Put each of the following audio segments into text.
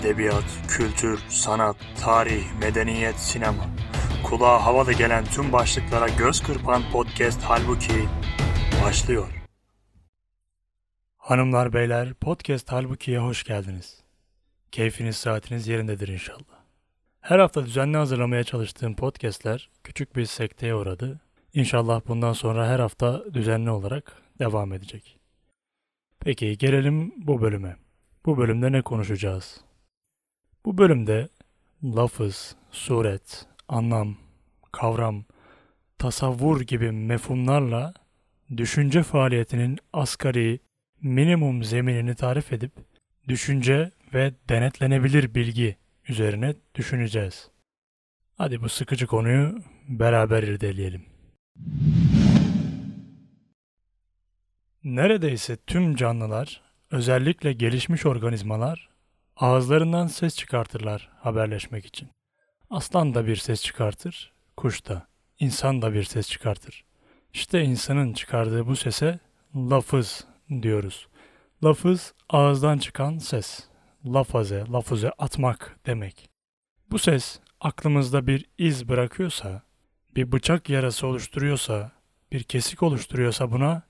Edebiyat, kültür, sanat, tarih, medeniyet, sinema. Kulağa havalı gelen tüm başlıklara göz kırpan podcast Halbuki başlıyor. Hanımlar beyler podcast Halbuki'ye hoş geldiniz. Keyfiniz saatiniz yerindedir inşallah. Her hafta düzenli hazırlamaya çalıştığım podcastler küçük bir sekteye uğradı. İnşallah bundan sonra her hafta düzenli olarak devam edecek. Peki gelelim bu bölüme. Bu bölümde ne konuşacağız? Bu bölümde lafız, suret, anlam, kavram, tasavvur gibi mefhumlarla düşünce faaliyetinin asgari, minimum zeminini tarif edip düşünce ve denetlenebilir bilgi üzerine düşüneceğiz. Hadi bu sıkıcı konuyu beraber irdeleyelim. Neredeyse tüm canlılar, özellikle gelişmiş organizmalar ağızlarından ses çıkartırlar haberleşmek için. Aslan da bir ses çıkartır, kuş da, insan da bir ses çıkartır. İşte insanın çıkardığı bu sese lafız diyoruz. Lafız ağızdan çıkan ses. Lafaze, lafuze atmak demek. Bu ses aklımızda bir iz bırakıyorsa, bir bıçak yarası oluşturuyorsa, bir kesik oluşturuyorsa buna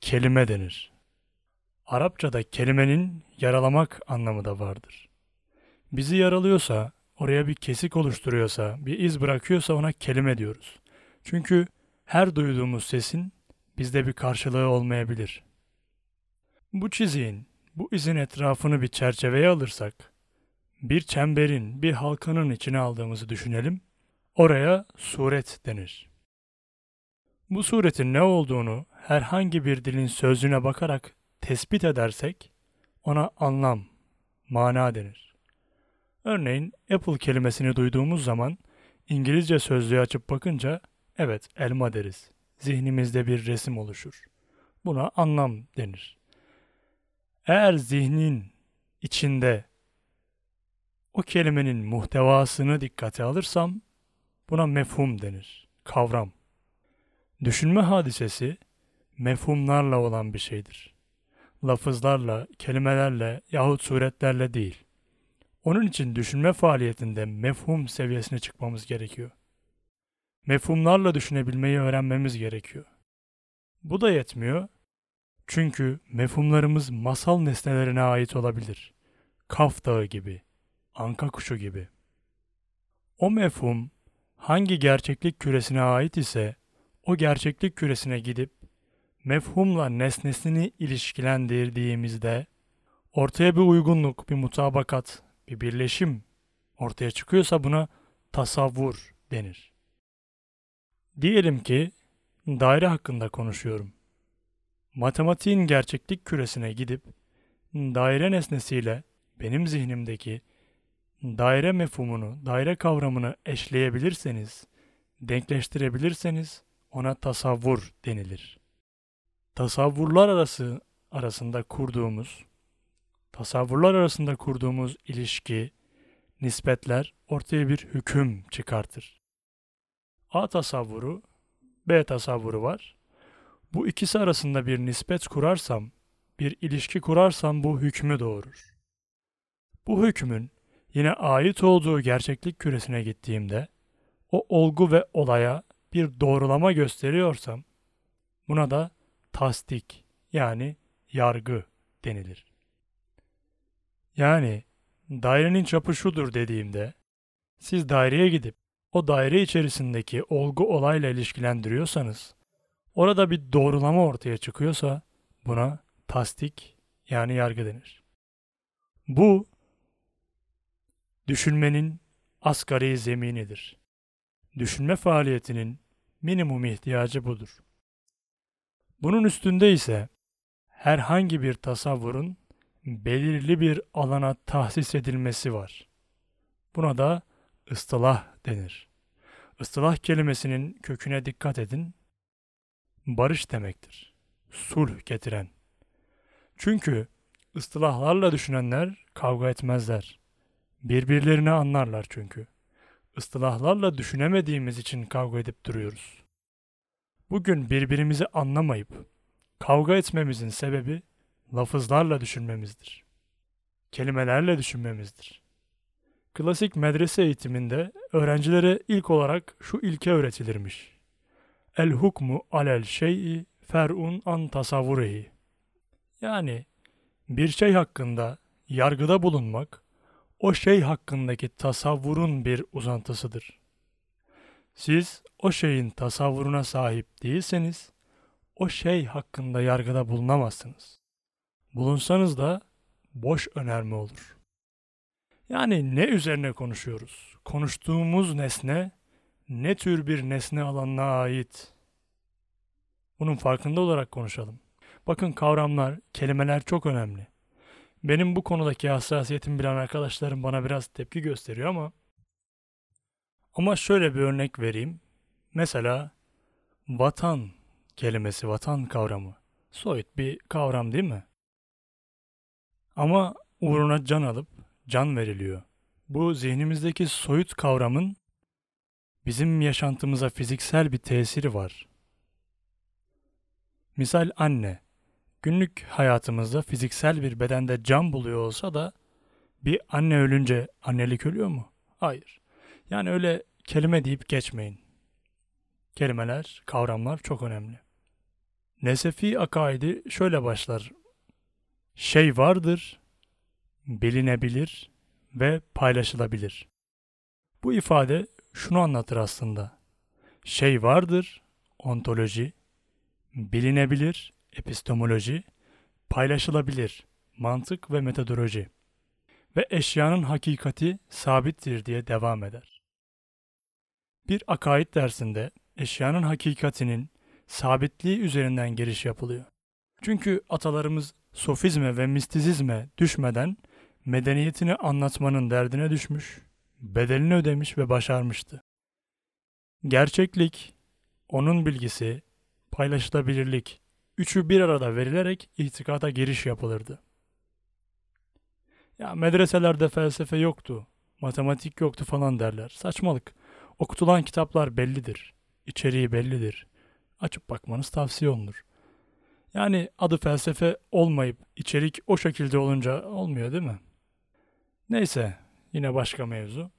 kelime denir. Arapçada kelimenin yaralamak anlamı da vardır. Bizi yaralıyorsa, oraya bir kesik oluşturuyorsa, bir iz bırakıyorsa ona kelime diyoruz. Çünkü her duyduğumuz sesin bizde bir karşılığı olmayabilir. Bu çiziğin, bu izin etrafını bir çerçeveye alırsak, bir çemberin, bir halkanın içine aldığımızı düşünelim, oraya suret denir. Bu suretin ne olduğunu herhangi bir dilin sözlüğüne bakarak tespit edersek ona anlam, mana denir. Örneğin Apple kelimesini duyduğumuz zaman İngilizce sözlüğü açıp bakınca evet elma deriz. Zihnimizde bir resim oluşur. Buna anlam denir. Eğer zihnin içinde o kelimenin muhtevasını dikkate alırsam buna mefhum denir, kavram. Düşünme hadisesi mefhumlarla olan bir şeydir. Lafızlarla, kelimelerle yahut suretlerle değil. Onun için düşünme faaliyetinde mefhum seviyesine çıkmamız gerekiyor. Mefhumlarla düşünebilmeyi öğrenmemiz gerekiyor. Bu da yetmiyor. Çünkü mefhumlarımız masal nesnelerine ait olabilir. Kaf Dağı gibi, Anka kuşu gibi. O mefhum hangi gerçeklik küresine ait ise o gerçeklik küresine gidip mefhumla nesnesini ilişkilendirdiğimizde ortaya bir uygunluk, bir mutabakat, bir birleşim ortaya çıkıyorsa buna tasavvur denir. Diyelim ki daire hakkında konuşuyorum. Matematiğin gerçeklik küresine gidip daire nesnesiyle benim zihnimdeki daire mefhumunu, daire kavramını eşleyebilirseniz, denkleştirebilirseniz ona tasavvur denilir. Tasavvurlar arası arasında kurduğumuz tasavvurlar arasında kurduğumuz ilişki, nispetler ortaya bir hüküm çıkartır. A tasavvuru, B tasavvuru var. Bu ikisi arasında bir nispet kurarsam, bir ilişki kurarsam bu hükmü doğurur. Bu hükmün yine ait olduğu gerçeklik küresine gittiğimde o olgu ve olaya bir doğrulama gösteriyorsam buna da tasdik yani yargı denilir. Yani dairenin çapı şudur dediğimde siz daireye gidip o daire içerisindeki olgu olayla ilişkilendiriyorsanız orada bir doğrulama ortaya çıkıyorsa buna tasdik yani yargı denir. Bu düşünmenin asgari zeminidir. Düşünme faaliyetinin minimum ihtiyacı budur. Bunun üstünde ise herhangi bir tasavvurun belirli bir alana tahsis edilmesi var. Buna da ıstılah denir. Istılah kelimesinin köküne dikkat edin. Barış demektir. Sulh getiren. Çünkü ıstılahlarla düşünenler kavga etmezler. Birbirlerini anlarlar çünkü. Istılahlarla düşünemediğimiz için kavga edip duruyoruz. Bugün birbirimizi anlamayıp kavga etmemizin sebebi lafızlarla düşünmemizdir. Kelimelerle düşünmemizdir. Klasik medrese eğitiminde öğrencilere ilk olarak şu ilke öğretilirmiş. El hukmu alel şey'i fer'un an tasavvurehi. Yani bir şey hakkında yargıda bulunmak, o şey hakkındaki tasavvurun bir uzantısıdır. Siz o şeyin tasavvuruna sahip değilseniz, o şey hakkında yargıda bulunamazsınız. Bulunsanız da boş önerme olur. Yani ne üzerine konuşuyoruz? Konuştuğumuz nesne ne tür bir nesne alanına ait? Bunun farkında olarak konuşalım. Bakın kavramlar, kelimeler çok önemli. Benim bu konudaki hassasiyetim bilen arkadaşlarım bana biraz tepki gösteriyor ama ama şöyle bir örnek vereyim. Mesela vatan kelimesi, vatan kavramı. Soyut bir kavram değil mi? Ama uğruna can alıp can veriliyor. Bu zihnimizdeki soyut kavramın bizim yaşantımıza fiziksel bir tesiri var. Misal anne, günlük hayatımızda fiziksel bir bedende can buluyor olsa da bir anne ölünce annelik ölüyor mu? Hayır. Yani öyle kelime deyip geçmeyin. Kelimeler, kavramlar çok önemli. Nesefi akaidi şöyle başlar. Şey vardır, bilinebilir ve paylaşılabilir. Bu ifade şunu anlatır aslında. Şey vardır, ontoloji, bilinebilir, epistemoloji, paylaşılabilir, mantık ve metodoloji ve eşyanın hakikati sabittir diye devam eder. Bir akaid dersinde eşyanın hakikatinin sabitliği üzerinden giriş yapılıyor. Çünkü atalarımız sofizme ve mistizizme düşmeden medeniyetini anlatmanın derdine düşmüş, bedelini ödemiş ve başarmıştı. Gerçeklik, onun bilgisi, paylaşılabilirlik, üçü bir arada verilerek itikada giriş yapılırdı. Ya medreselerde felsefe yoktu, matematik yoktu falan derler. Saçmalık. Okutulan kitaplar bellidir. İçeriği bellidir. Açıp bakmanız tavsiye olunur. Yani adı felsefe olmayıp içerik o şekilde olunca olmuyor değil mi? Neyse, yine başka mevzu.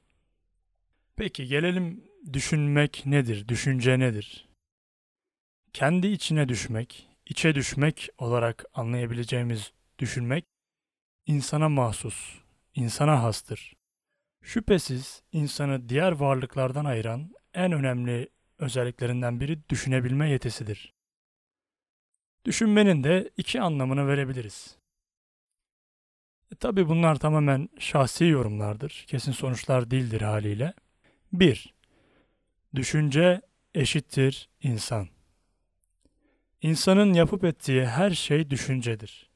Peki gelelim düşünmek nedir, düşünce nedir? Kendi içine düşmek, içe düşmek olarak anlayabileceğimiz düşünmek insana mahsus, insana hastır. Şüphesiz insanı diğer varlıklardan ayıran en önemli özelliklerinden biri düşünebilme yetisidir. Düşünmenin de iki anlamını verebiliriz. E, Tabi bunlar tamamen şahsi yorumlardır, kesin sonuçlar değildir haliyle. 1. Düşünce eşittir insan. İnsanın yapıp ettiği her şey düşüncedir.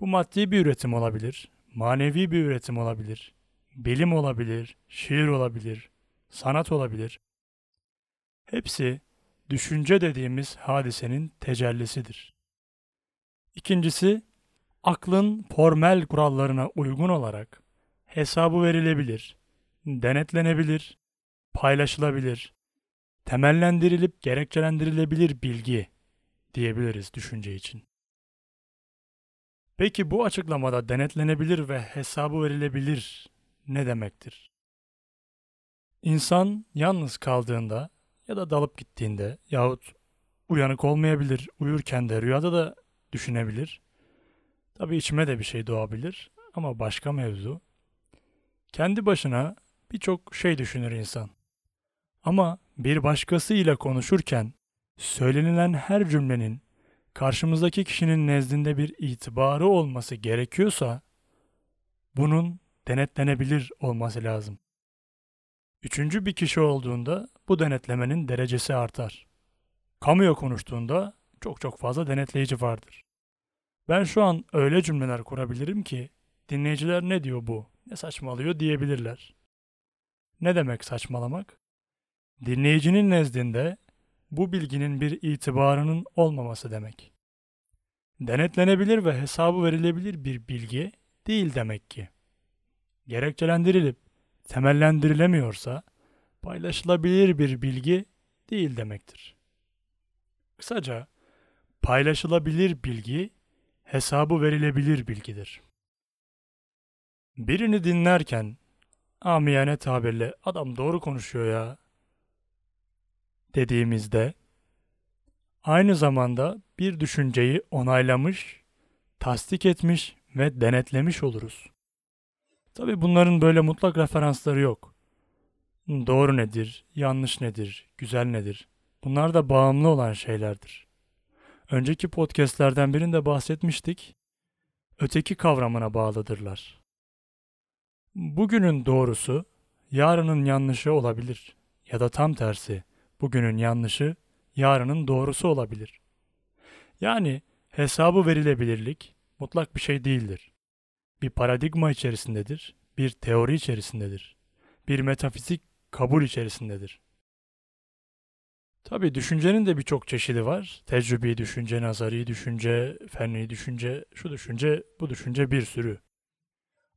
Bu maddi bir üretim olabilir, manevi bir üretim olabilir, bilim olabilir, şiir olabilir, sanat olabilir. Hepsi düşünce dediğimiz hadisenin tecellisidir. İkincisi, aklın formel kurallarına uygun olarak hesabı verilebilir, denetlenebilir, paylaşılabilir, temellendirilip gerekçelendirilebilir bilgi diyebiliriz düşünce için. Peki bu açıklamada denetlenebilir ve hesabı verilebilir ne demektir? İnsan yalnız kaldığında ya da dalıp gittiğinde yahut uyanık olmayabilir, uyurken de rüyada da düşünebilir. Tabii içime de bir şey doğabilir ama başka mevzu. Kendi başına birçok şey düşünür insan. Ama bir başkasıyla konuşurken söylenilen her cümlenin karşımızdaki kişinin nezdinde bir itibarı olması gerekiyorsa bunun denetlenebilir olması lazım. Üçüncü bir kişi olduğunda bu denetlemenin derecesi artar. Kamuya konuştuğunda çok çok fazla denetleyici vardır. Ben şu an öyle cümleler kurabilirim ki dinleyiciler ne diyor bu, ne saçmalıyor diyebilirler. Ne demek saçmalamak? Dinleyicinin nezdinde bu bilginin bir itibarının olmaması demek. Denetlenebilir ve hesabı verilebilir bir bilgi değil demek ki. Gerekçelendirilip temellendirilemiyorsa paylaşılabilir bir bilgi değil demektir. Kısaca paylaşılabilir bilgi hesabı verilebilir bilgidir. Birini dinlerken amiyane tabirle adam doğru konuşuyor ya dediğimizde aynı zamanda bir düşünceyi onaylamış, tasdik etmiş ve denetlemiş oluruz. Tabi bunların böyle mutlak referansları yok. Doğru nedir, yanlış nedir, güzel nedir? Bunlar da bağımlı olan şeylerdir. Önceki podcastlerden birinde bahsetmiştik. Öteki kavramına bağlıdırlar. Bugünün doğrusu yarının yanlışı olabilir ya da tam tersi bugünün yanlışı yarının doğrusu olabilir. Yani hesabı verilebilirlik mutlak bir şey değildir. Bir paradigma içerisindedir, bir teori içerisindedir, bir metafizik kabul içerisindedir. Tabi düşüncenin de birçok çeşidi var. Tecrübi düşünce, nazari düşünce, fenli düşünce, şu düşünce, bu düşünce bir sürü.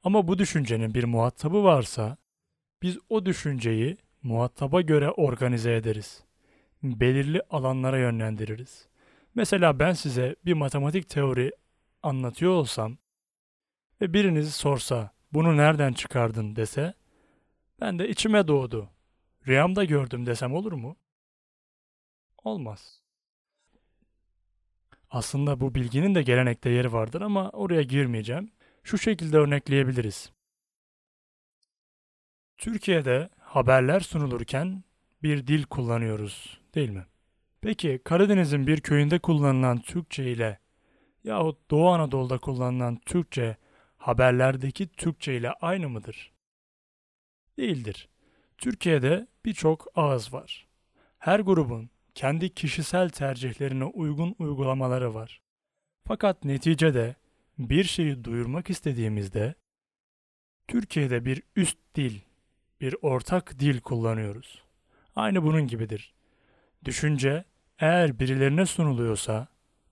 Ama bu düşüncenin bir muhatabı varsa biz o düşünceyi muhataba göre organize ederiz. Belirli alanlara yönlendiririz. Mesela ben size bir matematik teori anlatıyor olsam ve biriniz sorsa bunu nereden çıkardın dese ben de içime doğdu. Rüyamda gördüm desem olur mu? Olmaz. Aslında bu bilginin de gelenekte yeri vardır ama oraya girmeyeceğim. Şu şekilde örnekleyebiliriz. Türkiye'de haberler sunulurken bir dil kullanıyoruz, değil mi? Peki Karadeniz'in bir köyünde kullanılan Türkçe ile yahut Doğu Anadolu'da kullanılan Türkçe haberlerdeki Türkçe ile aynı mıdır? Değildir. Türkiye'de birçok ağız var. Her grubun kendi kişisel tercihlerine uygun uygulamaları var. Fakat neticede bir şeyi duyurmak istediğimizde Türkiye'de bir üst dil, bir ortak dil kullanıyoruz. Aynı bunun gibidir. Düşünce eğer birilerine sunuluyorsa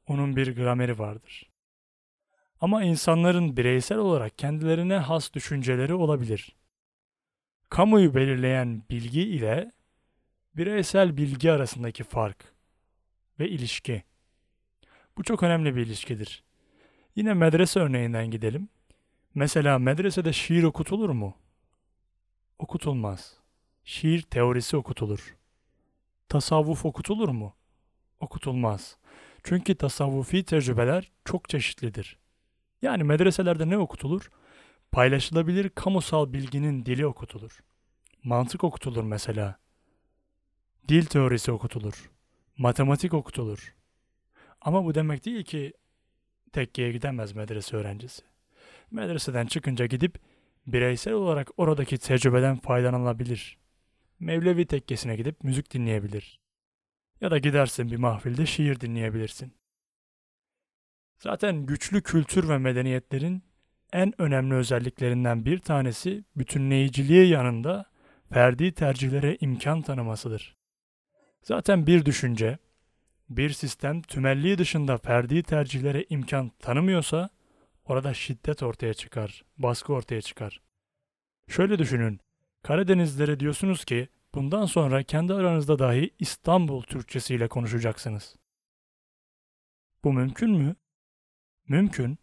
onun bir grameri vardır. Ama insanların bireysel olarak kendilerine has düşünceleri olabilir. Kamuyu belirleyen bilgi ile bireysel bilgi arasındaki fark ve ilişki. Bu çok önemli bir ilişkidir. Yine medrese örneğinden gidelim. Mesela medresede şiir okutulur mu? Okutulmaz. Şiir teorisi okutulur. Tasavvuf okutulur mu? Okutulmaz. Çünkü tasavvufi tecrübeler çok çeşitlidir. Yani medreselerde ne okutulur? Paylaşılabilir kamusal bilginin dili okutulur. Mantık okutulur mesela. Dil teorisi okutulur. Matematik okutulur. Ama bu demek değil ki tekkeye gidemez medrese öğrencisi. Medreseden çıkınca gidip bireysel olarak oradaki tecrübeden faydalanabilir. Mevlevi tekkesine gidip müzik dinleyebilir. Ya da gidersin bir mahfilde şiir dinleyebilirsin. Zaten güçlü kültür ve medeniyetlerin en önemli özelliklerinden bir tanesi bütünleyiciliği yanında ferdi tercihlere imkan tanımasıdır. Zaten bir düşünce, bir sistem tümelliği dışında ferdi tercihlere imkan tanımıyorsa orada şiddet ortaya çıkar, baskı ortaya çıkar. Şöyle düşünün, Karadenizlere diyorsunuz ki bundan sonra kendi aranızda dahi İstanbul Türkçesiyle konuşacaksınız. Bu mümkün mü? Mümkün.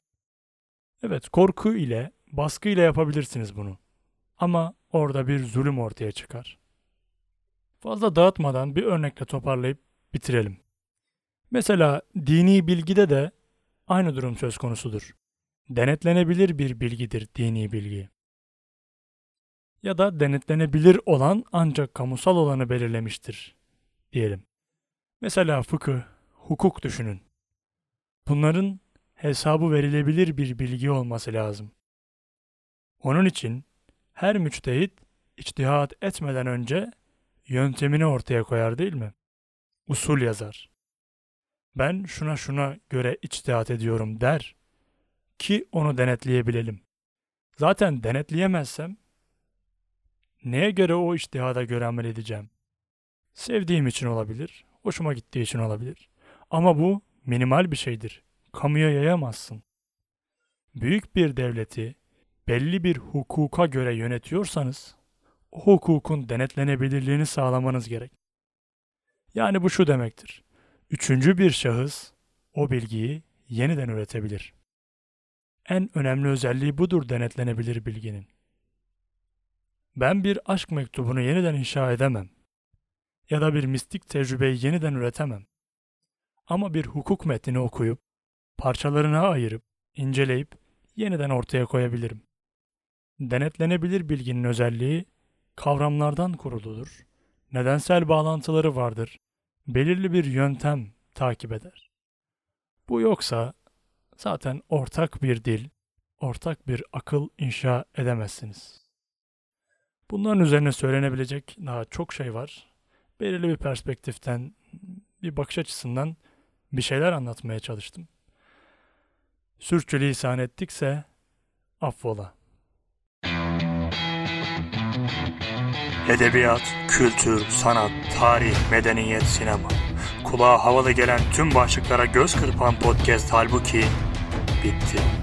Evet, korku ile, baskı ile yapabilirsiniz bunu. Ama orada bir zulüm ortaya çıkar. Fazla dağıtmadan bir örnekle toparlayıp bitirelim. Mesela dini bilgide de aynı durum söz konusudur. Denetlenebilir bir bilgidir dini bilgi. Ya da denetlenebilir olan ancak kamusal olanı belirlemiştir diyelim. Mesela fıkıh, hukuk düşünün. Bunların hesabı verilebilir bir bilgi olması lazım. Onun için her müçtehit içtihat etmeden önce yöntemini ortaya koyar değil mi? Usul yazar. Ben şuna şuna göre içtihat ediyorum der ki onu denetleyebilelim. Zaten denetleyemezsem neye göre o içtihada göre amel edeceğim? Sevdiğim için olabilir, hoşuma gittiği için olabilir. Ama bu minimal bir şeydir. Kamuya yayamazsın. Büyük bir devleti belli bir hukuka göre yönetiyorsanız o hukukun denetlenebilirliğini sağlamanız gerek. Yani bu şu demektir. Üçüncü bir şahıs o bilgiyi yeniden üretebilir. En önemli özelliği budur denetlenebilir bilginin. Ben bir aşk mektubunu yeniden inşa edemem. Ya da bir mistik tecrübeyi yeniden üretemem. Ama bir hukuk metnini okuyup, parçalarına ayırıp, inceleyip, yeniden ortaya koyabilirim. Denetlenebilir bilginin özelliği, kavramlardan kuruludur, nedensel bağlantıları vardır, belirli bir yöntem takip eder. Bu yoksa zaten ortak bir dil, ortak bir akıl inşa edemezsiniz. Bunların üzerine söylenebilecek daha çok şey var. Belirli bir perspektiften, bir bakış açısından bir şeyler anlatmaya çalıştım. Sürçülisan ettikse affola. Edebiyat, kültür, sanat, tarih, medeniyet, sinema. Kulağa havalı gelen tüm başlıklara göz kırpan podcast halbuki bitti.